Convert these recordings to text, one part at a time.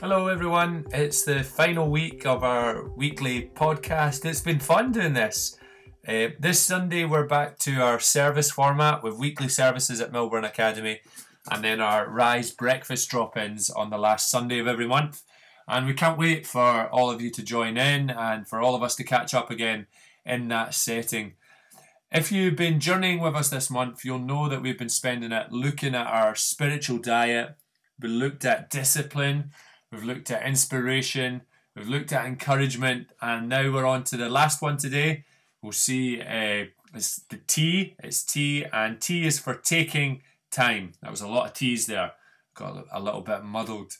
Hello, everyone. It's the final week of our weekly podcast. It's been fun doing this. Uh, this Sunday, we're back to our service format with weekly services at Melbourne Academy and then our Rise breakfast drop ins on the last Sunday of every month. And we can't wait for all of you to join in and for all of us to catch up again in that setting. If you've been journeying with us this month, you'll know that we've been spending it looking at our spiritual diet. We looked at discipline we've looked at inspiration, we've looked at encouragement, and now we're on to the last one today. We'll see uh, it's the T, it's T, and T is for taking time. That was a lot of T's there, got a little bit muddled.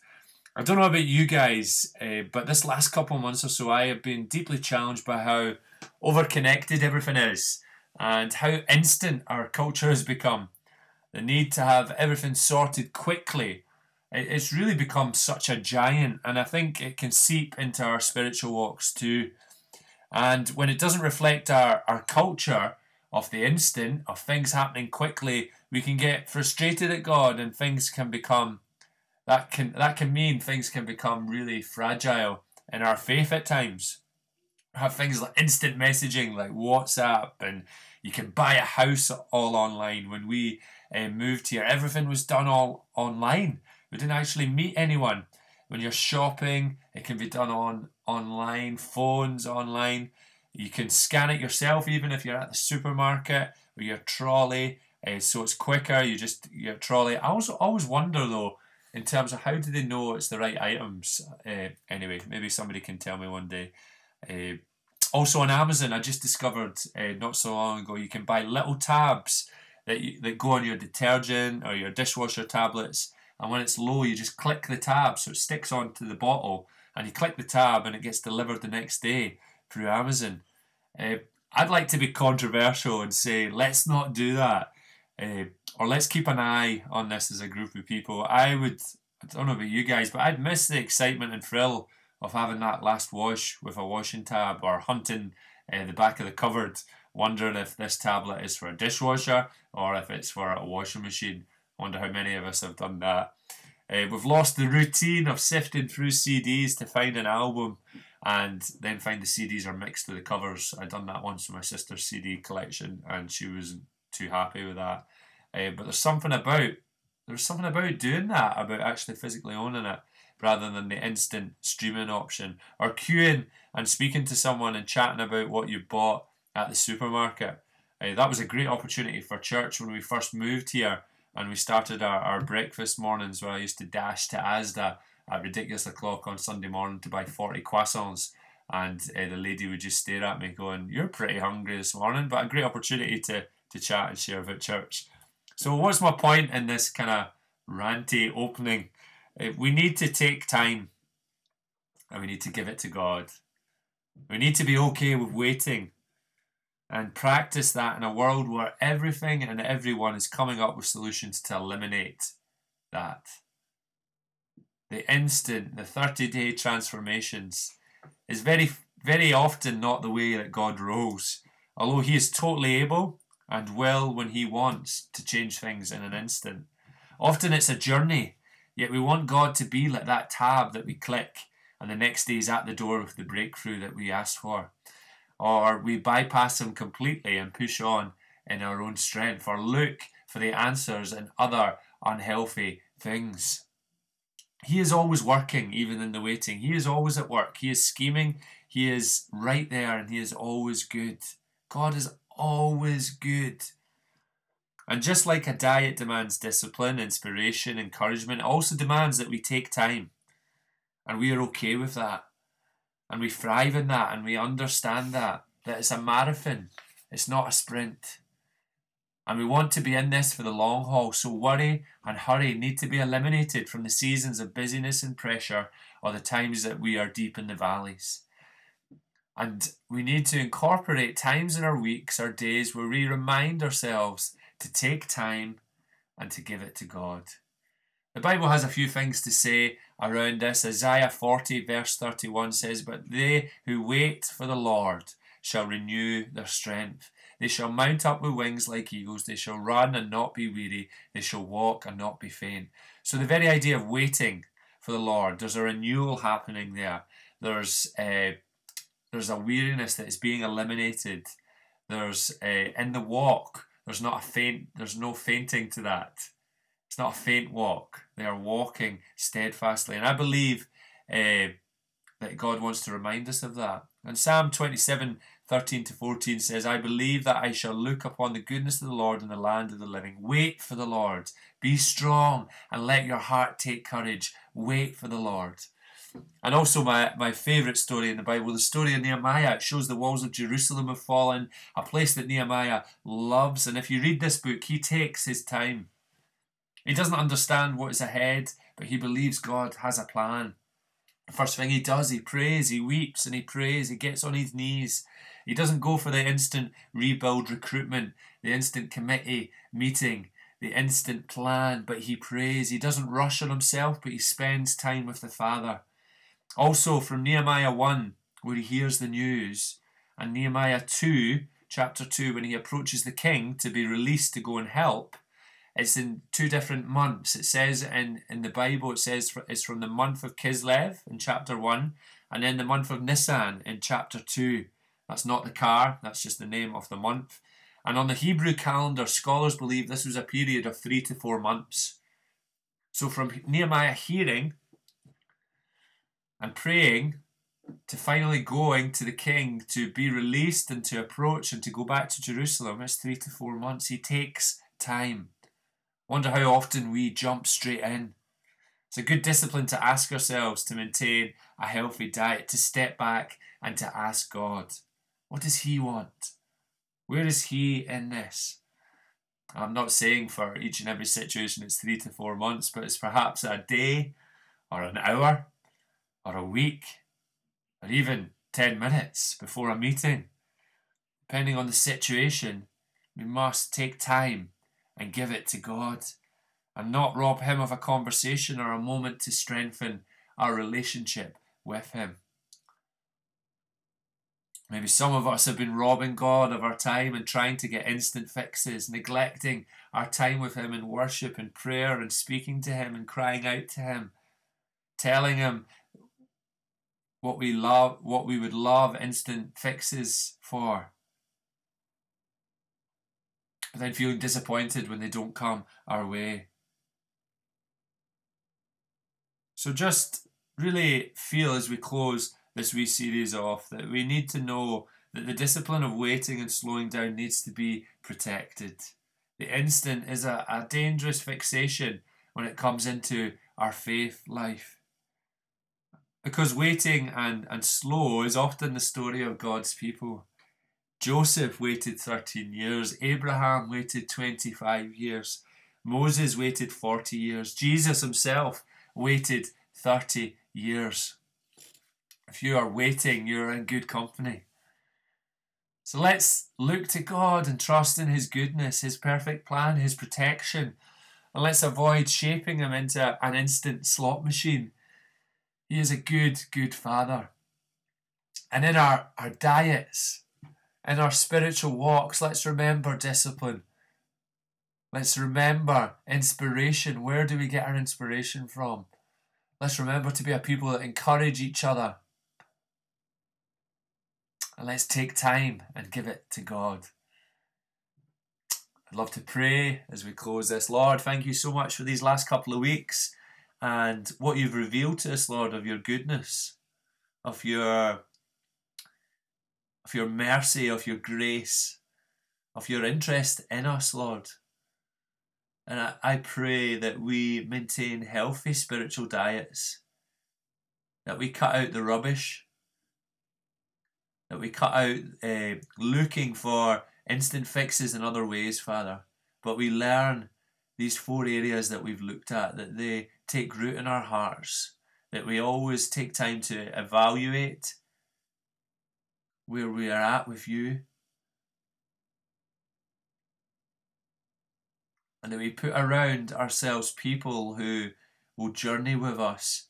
I don't know about you guys, uh, but this last couple of months or so, I have been deeply challenged by how overconnected everything is and how instant our culture has become. The need to have everything sorted quickly it's really become such a giant, and I think it can seep into our spiritual walks too. And when it doesn't reflect our, our culture of the instant, of things happening quickly, we can get frustrated at God and things can become that can that can mean things can become really fragile in our faith at times. have things like instant messaging like WhatsApp and you can buy a house all online. When we uh, moved here, everything was done all online. We didn't actually meet anyone. When you're shopping, it can be done on online, phones online. You can scan it yourself, even if you're at the supermarket or your trolley. Uh, so it's quicker. You just your trolley. I always always wonder though, in terms of how do they know it's the right items? Uh, anyway, maybe somebody can tell me one day. Uh, also on Amazon, I just discovered not so long ago you can buy little tabs that you, that go on your detergent or your dishwasher tablets and when it's low you just click the tab so it sticks onto the bottle and you click the tab and it gets delivered the next day through Amazon. Uh, I'd like to be controversial and say let's not do that uh, or let's keep an eye on this as a group of people. I would, I don't know about you guys, but I'd miss the excitement and thrill of having that last wash with a washing tab or hunting uh, the back of the cupboard wondering if this tablet is for a dishwasher or if it's for a washing machine. Wonder how many of us have done that. Uh, we've lost the routine of sifting through CDs to find an album and then find the CDs are mixed to the covers. I done that once with my sister's CD collection and she wasn't too happy with that. Uh, but there's something about there's something about doing that, about actually physically owning it rather than the instant streaming option or queuing and speaking to someone and chatting about what you bought at the supermarket. Uh, that was a great opportunity for church when we first moved here and we started our, our breakfast mornings where I used to dash to Asda at ridiculous o'clock on Sunday morning to buy 40 croissants. And uh, the lady would just stare at me going, You're pretty hungry this morning, but a great opportunity to, to chat and share about church. So, what's my point in this kind of ranty opening? Uh, we need to take time and we need to give it to God. We need to be okay with waiting and practice that in a world where everything and everyone is coming up with solutions to eliminate that. The instant, the 30 day transformations is very, very often not the way that God rolls. Although He is totally able and will when He wants to change things in an instant. Often it's a journey, yet we want God to be like that tab that we click and the next day is at the door with the breakthrough that we asked for or we bypass him completely and push on in our own strength, or look for the answers in other unhealthy things. He is always working, even in the waiting. He is always at work. He is scheming. He is right there, and He is always good. God is always good. And just like a diet demands discipline, inspiration, encouragement, also demands that we take time. And we are okay with that and we thrive in that and we understand that that it's a marathon. It's not a sprint. And we want to be in this for the long haul. So worry and hurry need to be eliminated from the seasons of busyness and pressure or the times that we are deep in the valleys. And we need to incorporate times in our weeks our days where we remind ourselves to take time and to give it to god the bible has a few things to say around this. Isaiah 40, verse 31 says, But they who wait for the Lord shall renew their strength. They shall mount up with wings like eagles. They shall run and not be weary. They shall walk and not be faint. So, the very idea of waiting for the Lord. There's a renewal happening there. There's a, there's a weariness that is being eliminated. There's a, in the walk, there's not a faint, there's no fainting to that. Not a faint walk. They are walking steadfastly. And I believe uh, that God wants to remind us of that. And Psalm 27 13 to 14 says, I believe that I shall look upon the goodness of the Lord in the land of the living. Wait for the Lord. Be strong and let your heart take courage. Wait for the Lord. And also, my, my favourite story in the Bible, the story of Nehemiah. It shows the walls of Jerusalem have fallen, a place that Nehemiah loves. And if you read this book, he takes his time. He doesn't understand what is ahead, but he believes God has a plan. The first thing he does, he prays, he weeps, and he prays, he gets on his knees, he doesn't go for the instant rebuild recruitment, the instant committee meeting, the instant plan, but he prays. He doesn't rush on himself, but he spends time with the Father. Also from Nehemiah 1, where he hears the news, and Nehemiah 2, chapter 2, when he approaches the king to be released to go and help, it's in two different months. It says in, in the Bible, it says it's from the month of Kislev in chapter 1, and then the month of Nisan in chapter 2. That's not the car, that's just the name of the month. And on the Hebrew calendar, scholars believe this was a period of three to four months. So from Nehemiah hearing and praying to finally going to the king to be released and to approach and to go back to Jerusalem, it's three to four months. He takes time. Wonder how often we jump straight in. It's a good discipline to ask ourselves to maintain a healthy diet, to step back and to ask God. What does he want? Where is he in this? I'm not saying for each and every situation it's three to four months, but it's perhaps a day or an hour or a week or even 10 minutes before a meeting. Depending on the situation, we must take time and give it to God and not rob Him of a conversation or a moment to strengthen our relationship with Him. Maybe some of us have been robbing God of our time and trying to get instant fixes, neglecting our time with Him in worship and prayer and speaking to Him and crying out to Him, telling Him what we love, what we would love instant fixes for. Then feeling disappointed when they don't come our way. So just really feel as we close this wee series off that we need to know that the discipline of waiting and slowing down needs to be protected. The instant is a, a dangerous fixation when it comes into our faith life. Because waiting and, and slow is often the story of God's people. Joseph waited 13 years, Abraham waited 25 years, Moses waited 40 years, Jesus himself waited 30 years. If you are waiting, you're in good company. So let's look to God and trust in His goodness, His perfect plan, His protection. And let's avoid shaping Him into an instant slot machine. He is a good, good Father. And in our, our diets, in our spiritual walks, let's remember discipline. Let's remember inspiration. Where do we get our inspiration from? Let's remember to be a people that encourage each other and let's take time and give it to God. I'd love to pray as we close this. Lord, thank you so much for these last couple of weeks and what you've revealed to us, Lord, of your goodness, of your of your mercy, of your grace, of your interest in us, Lord. And I, I pray that we maintain healthy spiritual diets, that we cut out the rubbish, that we cut out uh, looking for instant fixes in other ways, Father, but we learn these four areas that we've looked at, that they take root in our hearts, that we always take time to evaluate where we are at with you, and that we put around ourselves people who will journey with us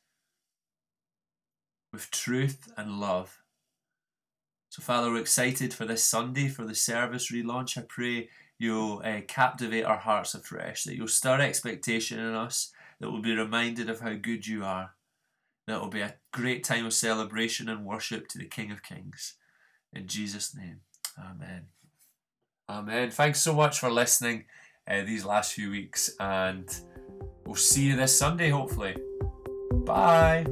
with truth and love. So, Father, we're excited for this Sunday, for the service relaunch. I pray you'll uh, captivate our hearts afresh, that you'll stir expectation in us, that we'll be reminded of how good you are. that will be a great time of celebration and worship to the King of Kings. In Jesus' name, Amen. Amen. Thanks so much for listening uh, these last few weeks, and we'll see you this Sunday, hopefully. Bye.